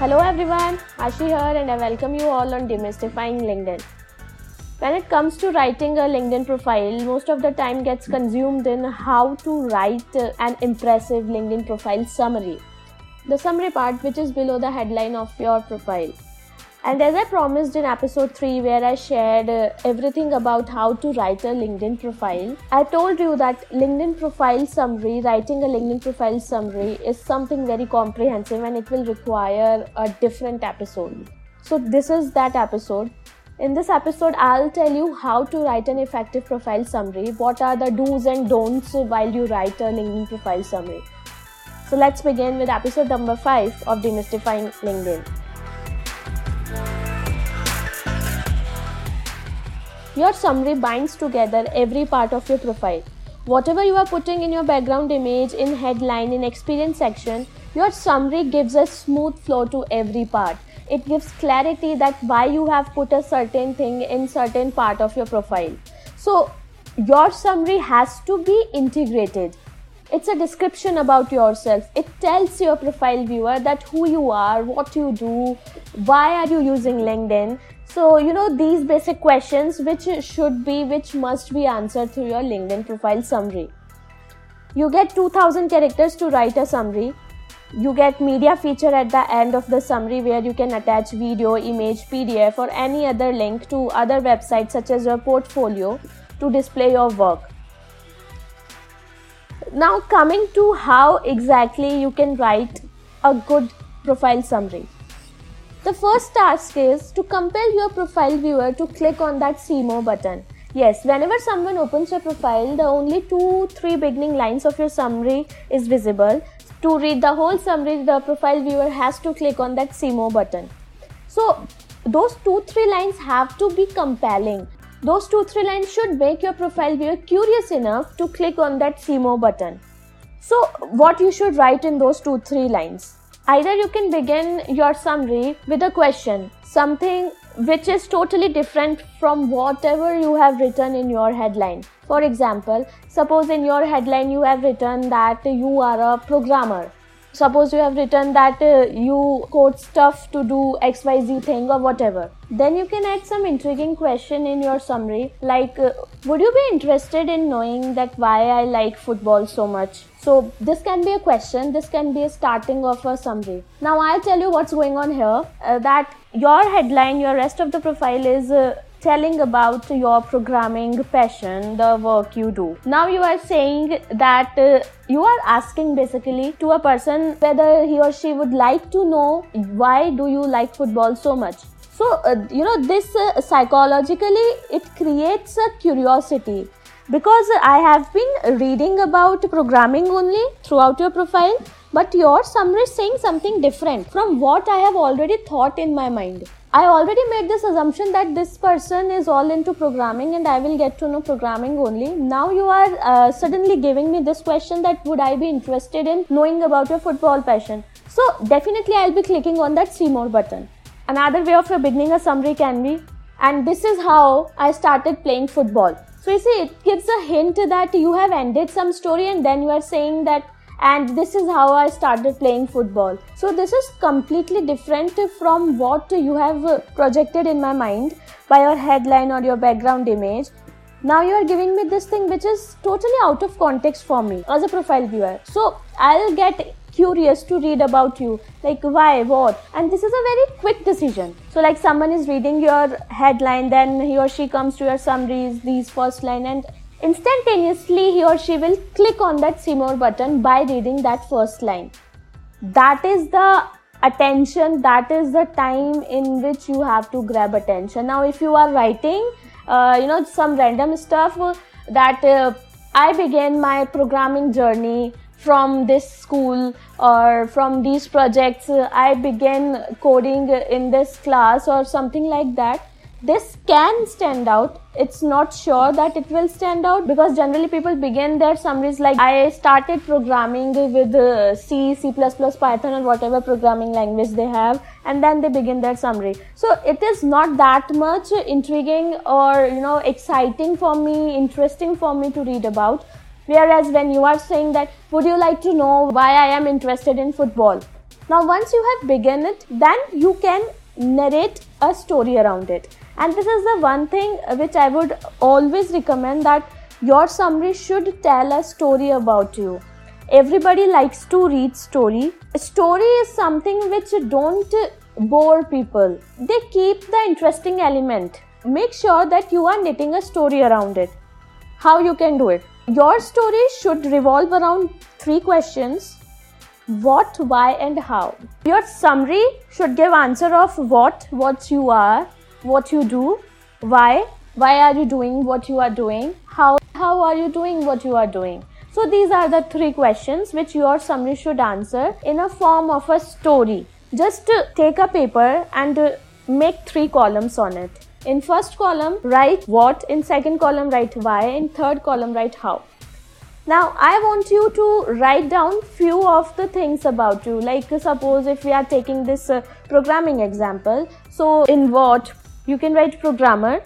Hello everyone, Ashi here and I welcome you all on Demystifying LinkedIn. When it comes to writing a LinkedIn profile, most of the time gets consumed in how to write an impressive LinkedIn profile summary. The summary part which is below the headline of your profile. And as I promised in episode 3, where I shared uh, everything about how to write a LinkedIn profile, I told you that LinkedIn profile summary, writing a LinkedIn profile summary, is something very comprehensive and it will require a different episode. So, this is that episode. In this episode, I'll tell you how to write an effective profile summary, what are the do's and don'ts while you write a LinkedIn profile summary. So, let's begin with episode number 5 of Demystifying LinkedIn. Your summary binds together every part of your profile. Whatever you are putting in your background image, in headline, in experience section, your summary gives a smooth flow to every part. It gives clarity that why you have put a certain thing in certain part of your profile. So your summary has to be integrated. It's a description about yourself. It tells your profile viewer that who you are, what you do, why are you using LinkedIn so, you know, these basic questions which should be, which must be answered through your LinkedIn profile summary. You get 2000 characters to write a summary. You get media feature at the end of the summary where you can attach video, image, PDF, or any other link to other websites such as your portfolio to display your work. Now, coming to how exactly you can write a good profile summary. The first task is to compel your profile viewer to click on that see more button. Yes, whenever someone opens your profile, the only two, three beginning lines of your summary is visible. To read the whole summary, the profile viewer has to click on that see more button. So, those two, three lines have to be compelling. Those two, three lines should make your profile viewer curious enough to click on that see more button. So, what you should write in those two, three lines? Either you can begin your summary with a question, something which is totally different from whatever you have written in your headline. For example, suppose in your headline you have written that you are a programmer suppose you have written that uh, you quote stuff to do xyz thing or whatever. Then you can add some intriguing question in your summary like uh, would you be interested in knowing that why i like football so much? So this can be a question this can be a starting of a summary. Now i'll tell you what's going on here uh, that your headline your rest of the profile is uh, telling about your programming passion, the work you do. Now you are saying that uh, you are asking basically to a person whether he or she would like to know why do you like football so much. So uh, you know this uh, psychologically it creates a curiosity because I have been reading about programming only throughout your profile but your summary is saying something different from what I have already thought in my mind. I already made this assumption that this person is all into programming and I will get to know programming only. Now you are uh, suddenly giving me this question that would I be interested in knowing about your football passion. So definitely I'll be clicking on that see more button. Another way of beginning a summary can be and this is how I started playing football. So you see it gives a hint that you have ended some story and then you are saying that and this is how I started playing football. So this is completely different from what you have uh, projected in my mind by your headline or your background image. Now you are giving me this thing which is totally out of context for me as a profile viewer. So I'll get curious to read about you like why what and this is a very quick decision so like someone is reading your headline then he or she comes to your summaries these first line and Instantaneously, he or she will click on that see more button by reading that first line. That is the attention, that is the time in which you have to grab attention. Now, if you are writing, uh, you know, some random stuff that uh, I began my programming journey from this school or from these projects, I began coding in this class or something like that this can stand out. It's not sure that it will stand out because generally people begin their summaries like i started programming with uh, c c++ python or whatever programming language they have and then they begin their summary. So it is not that much intriguing or you know exciting for me interesting for me to read about. Whereas when you are saying that would you like to know why i am interested in football? Now, once you have begun it, then you can narrate a story around it. And this is the one thing which I would always recommend that your summary should tell a story about you. Everybody likes to read story. A story is something which don't bore people. They keep the interesting element. Make sure that you are knitting a story around it. How you can do it? Your story should revolve around three questions what why and how your summary should give answer of what what you are what you do why why are you doing what you are doing how how are you doing what you are doing. So these are the three questions which your summary should answer in a form of a story. Just take a paper and make three columns on it. In first column write what. In second column write why. In third column write how. Now I want you to write down few of the things about you. Like suppose if we are taking this uh, programming example. So in what you can write programmer,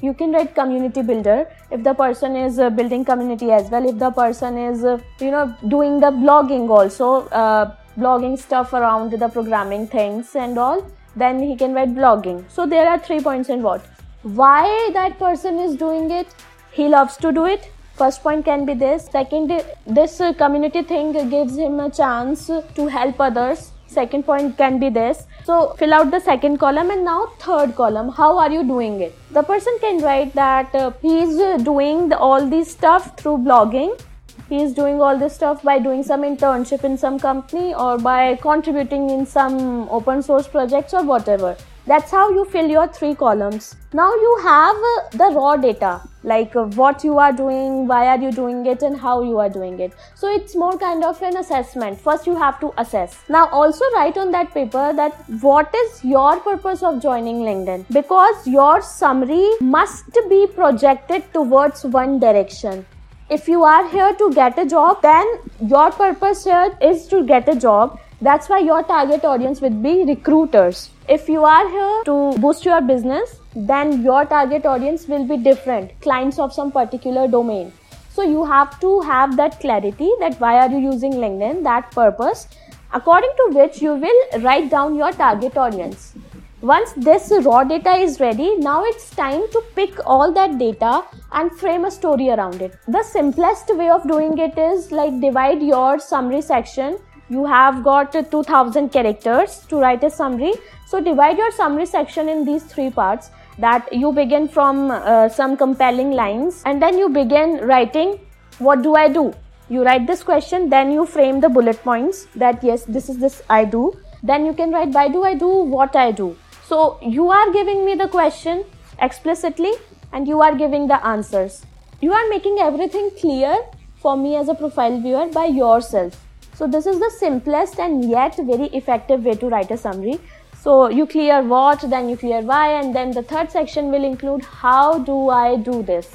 you can write community builder if the person is uh, building community as well. If the person is uh, you know doing the blogging also, uh, blogging stuff around the programming things and all, then he can write blogging. So there are three points in what. Why that person is doing it? He loves to do it first point can be this second this community thing gives him a chance to help others second point can be this. So fill out the second column and now third column. How are you doing it? The person can write that uh, he is doing the, all this stuff through blogging. He is doing all this stuff by doing some internship in some company or by contributing in some open source projects or whatever that's how you fill your three columns. Now you have uh, the raw data like uh, what you are doing, why are you doing it, and how you are doing it. So it's more kind of an assessment. First, you have to assess. Now, also write on that paper that what is your purpose of joining LinkedIn because your summary must be projected towards one direction if you are here to get a job, then your purpose here is to get a job. That's why your target audience would be recruiters. If you are here to boost your business, then your target audience will be different, clients of some particular domain. So you have to have that clarity that why are you using LinkedIn, that purpose, according to which you will write down your target audience. Once this raw data is ready, now it's time to pick all that data and frame a story around it. The simplest way of doing it is like divide your summary section you have got 2000 characters to write a summary. So divide your summary section in these three parts that you begin from uh, some compelling lines and then you begin writing what do i do? You write this question then you frame the bullet points that yes this is this i do. Then you can write why do i do what i do? So you are giving me the question explicitly and you are giving the answers. You are making everything clear for me as a profile viewer by yourself so this is the simplest and yet very effective way to write a summary. So you clear what, then you clear why, and then the third section will include how do I do this.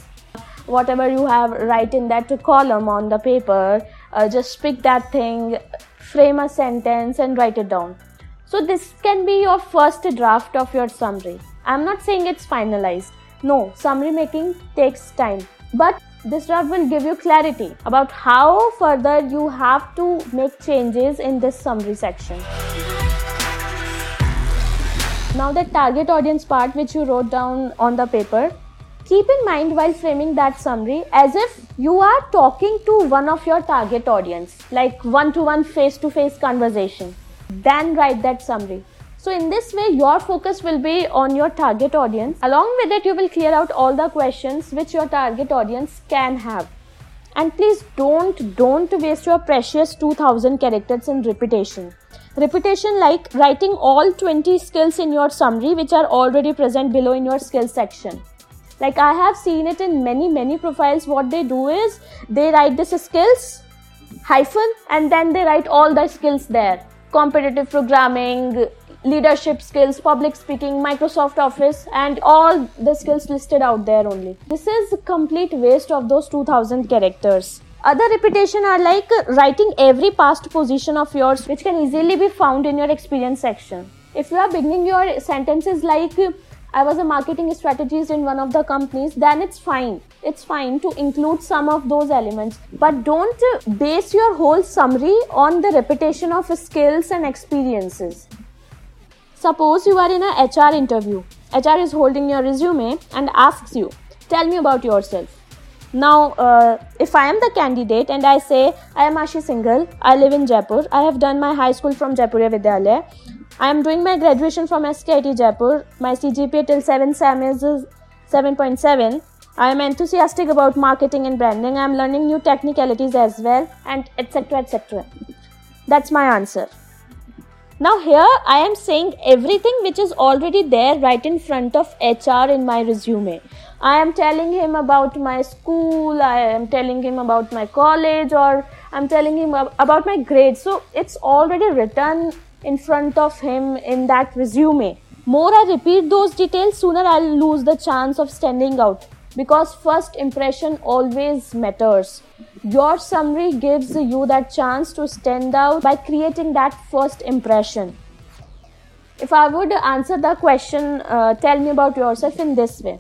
Whatever you have write in that column on the paper, uh, just pick that thing, frame a sentence, and write it down. So this can be your first draft of your summary. I'm not saying it's finalized. No, summary making takes time. But this draft will give you clarity about how further you have to make changes in this summary section. Now the target audience part which you wrote down on the paper, keep in mind while framing that summary as if you are talking to one of your target audience, like one-to-one face-to-face conversation. Then write that summary. So in this way, your focus will be on your target audience. Along with it, you will clear out all the questions which your target audience can have. And please don't, don't waste your precious 2000 characters in repetition. Repetition like writing all 20 skills in your summary which are already present below in your skills section like i have seen it in many many profiles what they do is they write this skills hyphen and then they write all the skills there competitive programming leadership skills, public speaking, Microsoft Office, and all the skills listed out there only. This is a complete waste of those 2000 characters. Other repetition are like writing every past position of yours, which can easily be found in your experience section. If you are beginning your sentences like I was a marketing strategist in one of the companies, then it's fine. it's fine to include some of those elements but don't base your whole summary on the repetition of skills and experiences suppose you are in a hr interview hr is holding your resume and asks you tell me about yourself now, uh, if I am the candidate and I say I am Ashi Singhal, I live in Jaipur, I have done my high school from Jaipuriya Vidyalaya, I am doing my graduation from SKIT Jaipur, my CGPA till 7 SAM is 7.7. I am enthusiastic about marketing and branding. I am learning new technicalities as well, and etc. etc. That's my answer. Now, here I am saying everything which is already there right in front of HR in my resume. I am telling him about my school, I am telling him about my college, or I'm telling him about my grades. So it's already written in front of him in that resume. More I repeat those details, sooner I'll lose the chance of standing out because first impression always matters. Your summary gives you that chance to stand out by creating that first impression. If I would answer the question, uh, tell me about yourself in this way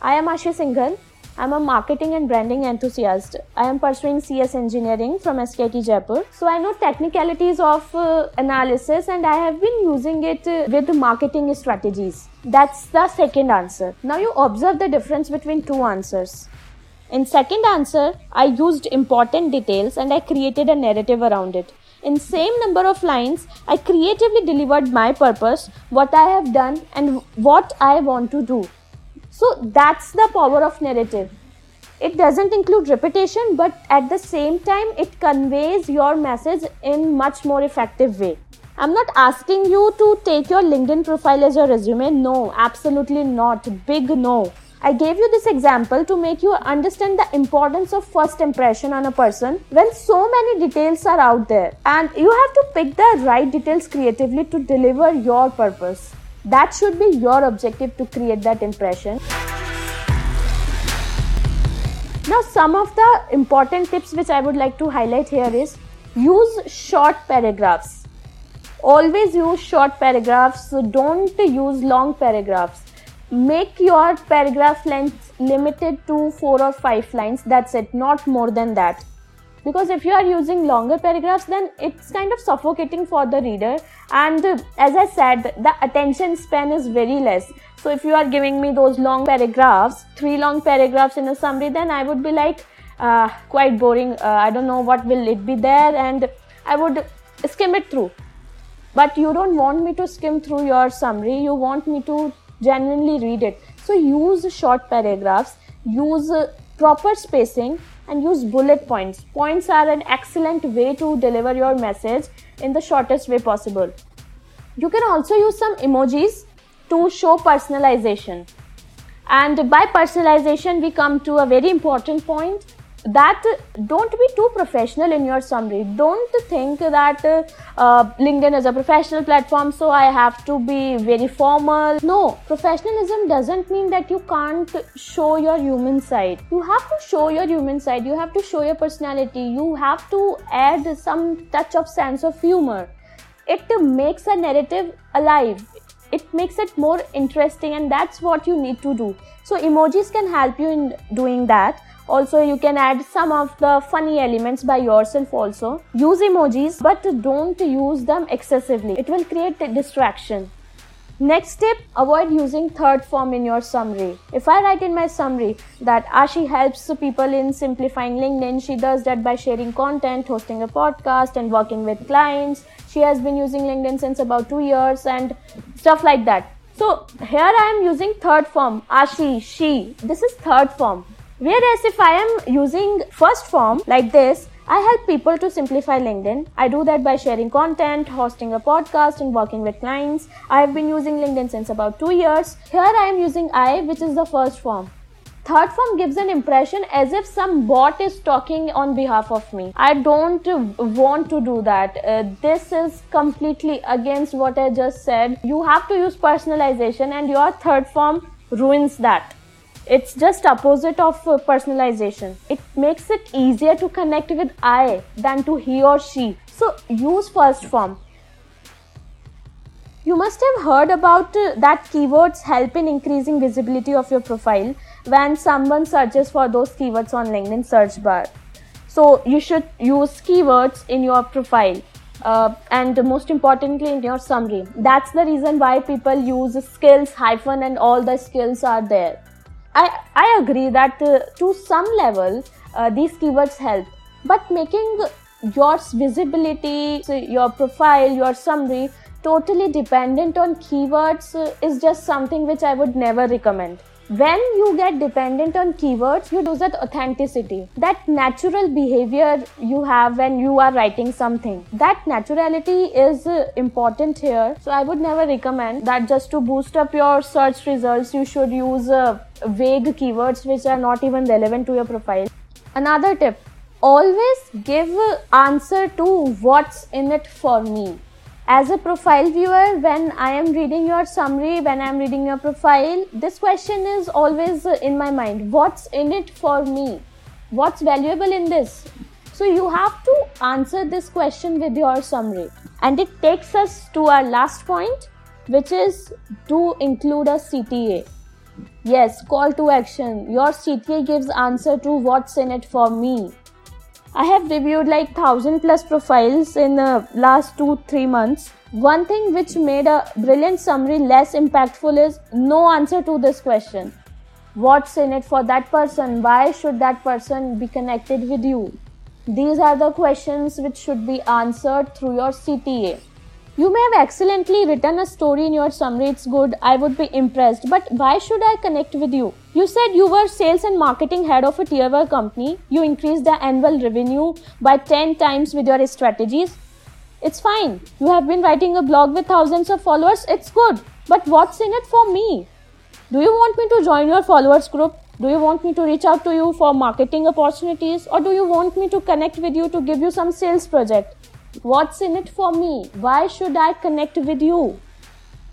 I am Ashi Singhal. I'm a marketing and branding enthusiast. I am pursuing CS engineering from SKIT Jaipur. So I know technicalities of uh, analysis and I have been using it uh, with marketing strategies. That's the second answer. Now you observe the difference between two answers. In second answer, I used important details and I created a narrative around it. In same number of lines, I creatively delivered my purpose, what I have done and what I want to do. So that's the power of narrative. It doesn't include repetition, but at the same time, it conveys your message in much more effective way. I'm not asking you to take your LinkedIn profile as your resume. No, absolutely not. Big no. I gave you this example to make you understand the importance of first impression on a person when so many details are out there and you have to pick the right details creatively to deliver your purpose. That should be your objective to create that impression. Now, some of the important tips which I would like to highlight here is use short paragraphs. Always use short paragraphs, so don't use long paragraphs. Make your paragraph length limited to four or five lines. That's it, not more than that because if you are using longer paragraphs then it's kind of suffocating for the reader. And as i said the attention span is very less. So if you are giving me those long paragraphs three long paragraphs in a summary then i would be like uh, quite boring. Uh, i don't know what will it be there and i would skim it through. But you don't want me to skim through your summary. You want me to genuinely read it. So use short paragraphs. Use uh, proper spacing and use bullet points. Points are an excellent way to deliver your message in the shortest way possible. You can also use some emojis to show personalization. And by personalization, we come to a very important point that don't be too professional in your summary. Don't think that uh, linkedin is a professional platform so i have to be very formal. No professionalism doesn't mean that you can't show your human side. You have to show your human side. You have to show your personality. You have to add some touch of sense of humor. It makes a narrative alive. It makes it more interesting and that's what you need to do. So emojis can help you in doing that also you can add some of the funny elements by yourself also use emojis but don't use them excessively it will create distraction Next tip, avoid using third form in your summary. If I write in my summary that Ashi helps people in simplifying LinkedIn, she does that by sharing content, hosting a podcast, and working with clients. She has been using LinkedIn since about two years and stuff like that. So here I am using third form, Ashi, she. This is third form. Whereas if I am using first form like this, I help people to simplify LinkedIn. I do that by sharing content, hosting a podcast, and working with clients. I have been using LinkedIn since about two years. Here I am using I, which is the first form. Third form gives an impression as if some bot is talking on behalf of me. I don't want to do that. Uh, this is completely against what I just said. You have to use personalization, and your third form ruins that it's just opposite of uh, personalization it makes it easier to connect with i than to he or she so use first form you must have heard about uh, that keywords help in increasing visibility of your profile when someone searches for those keywords on LinkedIn search bar. So you should use keywords in your profile. Uh, and most importantly in your summary that's the reason why people use skills hyphen and all the skills are there i i agree that uh, to some level uh, these keywords help but making your visibility your profile your summary totally dependent on keywords uh, is just something which I would never recommend. When you get dependent on keywords, you lose that authenticity, that natural behavior you have when you are writing something. That naturality is uh, important here. So I would never recommend that just to boost up your search results, you should use uh, vague keywords which are not even relevant to your profile. Another tip always give answer to what's in it for me as a profile viewer when i am reading your summary when i am reading your profile this question is always in my mind. What's in it for me? What's valuable in this? So you have to answer this question with your summary. And it takes us to our last point which is to include a cta yes call to action. Your cta gives answer to what's in it for me I have reviewed like 1000 plus profiles in the last 2 3 months. One thing which made a brilliant summary less impactful is no answer to this question. What's in it for that person? Why should that person be connected with you? These are the questions which should be answered through your CTA. You may have excellently written a story in your summary, it's good, I would be impressed, but why should I connect with you? You said you were sales and marketing head of a tier 1 company, you increased the annual revenue by 10 times with your strategies. It's fine. You have been writing a blog with thousands of followers, it's good, but what's in it for me? Do you want me to join your followers group? Do you want me to reach out to you for marketing opportunities or do you want me to connect with you to give you some sales project? What's in it for me? Why should I connect with you?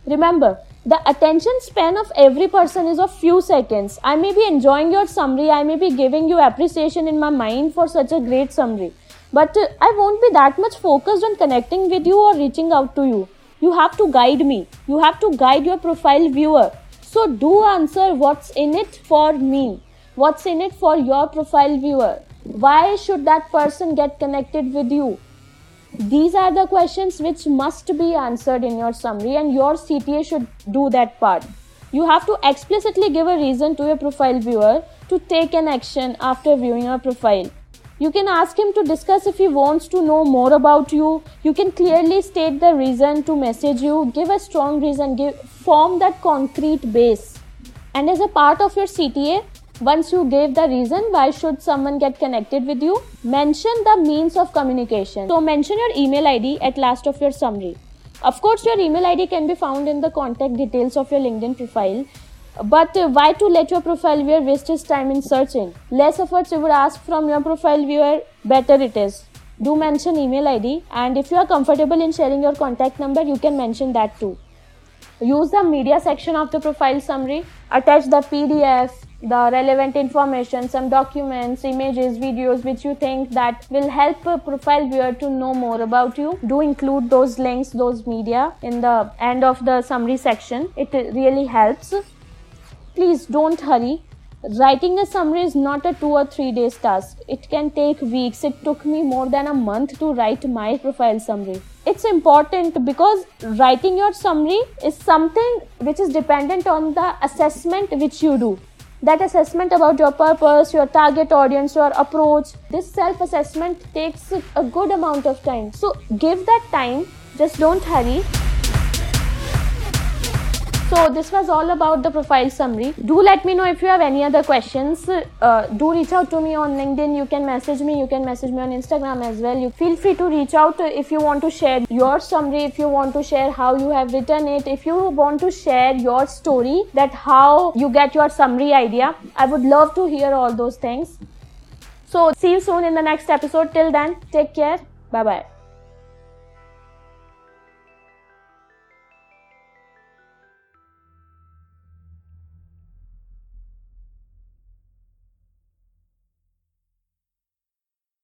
Remember, the attention span of every person is of few seconds. I may be enjoying your summary, I may be giving you appreciation in my mind for such a great summary, but uh, I won't be that much focused on connecting with you or reaching out to you. You have to guide me, you have to guide your profile viewer. So, do answer what's in it for me, what's in it for your profile viewer. Why should that person get connected with you? These are the questions which must be answered in your summary, and your CTA should do that part. You have to explicitly give a reason to your profile viewer to take an action after viewing your profile. You can ask him to discuss if he wants to know more about you. You can clearly state the reason to message you, give a strong reason, give form that concrete base. And as a part of your CTA, once you gave the reason why should someone get connected with you, mention the means of communication. So mention your email ID at last of your summary. Of course, your email ID can be found in the contact details of your LinkedIn profile. But why to let your profile viewer waste his time in searching? Less efforts you would ask from your profile viewer, better it is. Do mention email ID and if you are comfortable in sharing your contact number, you can mention that too. Use the media section of the profile summary, attach the PDF, the relevant information, some documents, images, videos which you think that will help a profile viewer to know more about you. Do include those links, those media in the end of the summary section. It really helps. Please don't hurry. Writing a summary is not a two or three days task. It can take weeks. It took me more than a month to write my profile summary. It's important because writing your summary is something which is dependent on the assessment which you do that assessment about your purpose, your target audience, your approach. This self assessment takes a good amount of time. So give that time, just don't hurry. So this was all about the profile summary. Do let me know if you have any other questions. Uh, do reach out to me on LinkedIn. You can message me. You can message me on Instagram as well. You feel free to reach out if you want to share your summary. If you want to share how you have written it. If you want to share your story, that how you get your summary idea. I would love to hear all those things. So see you soon in the next episode. Till then, take care. Bye bye.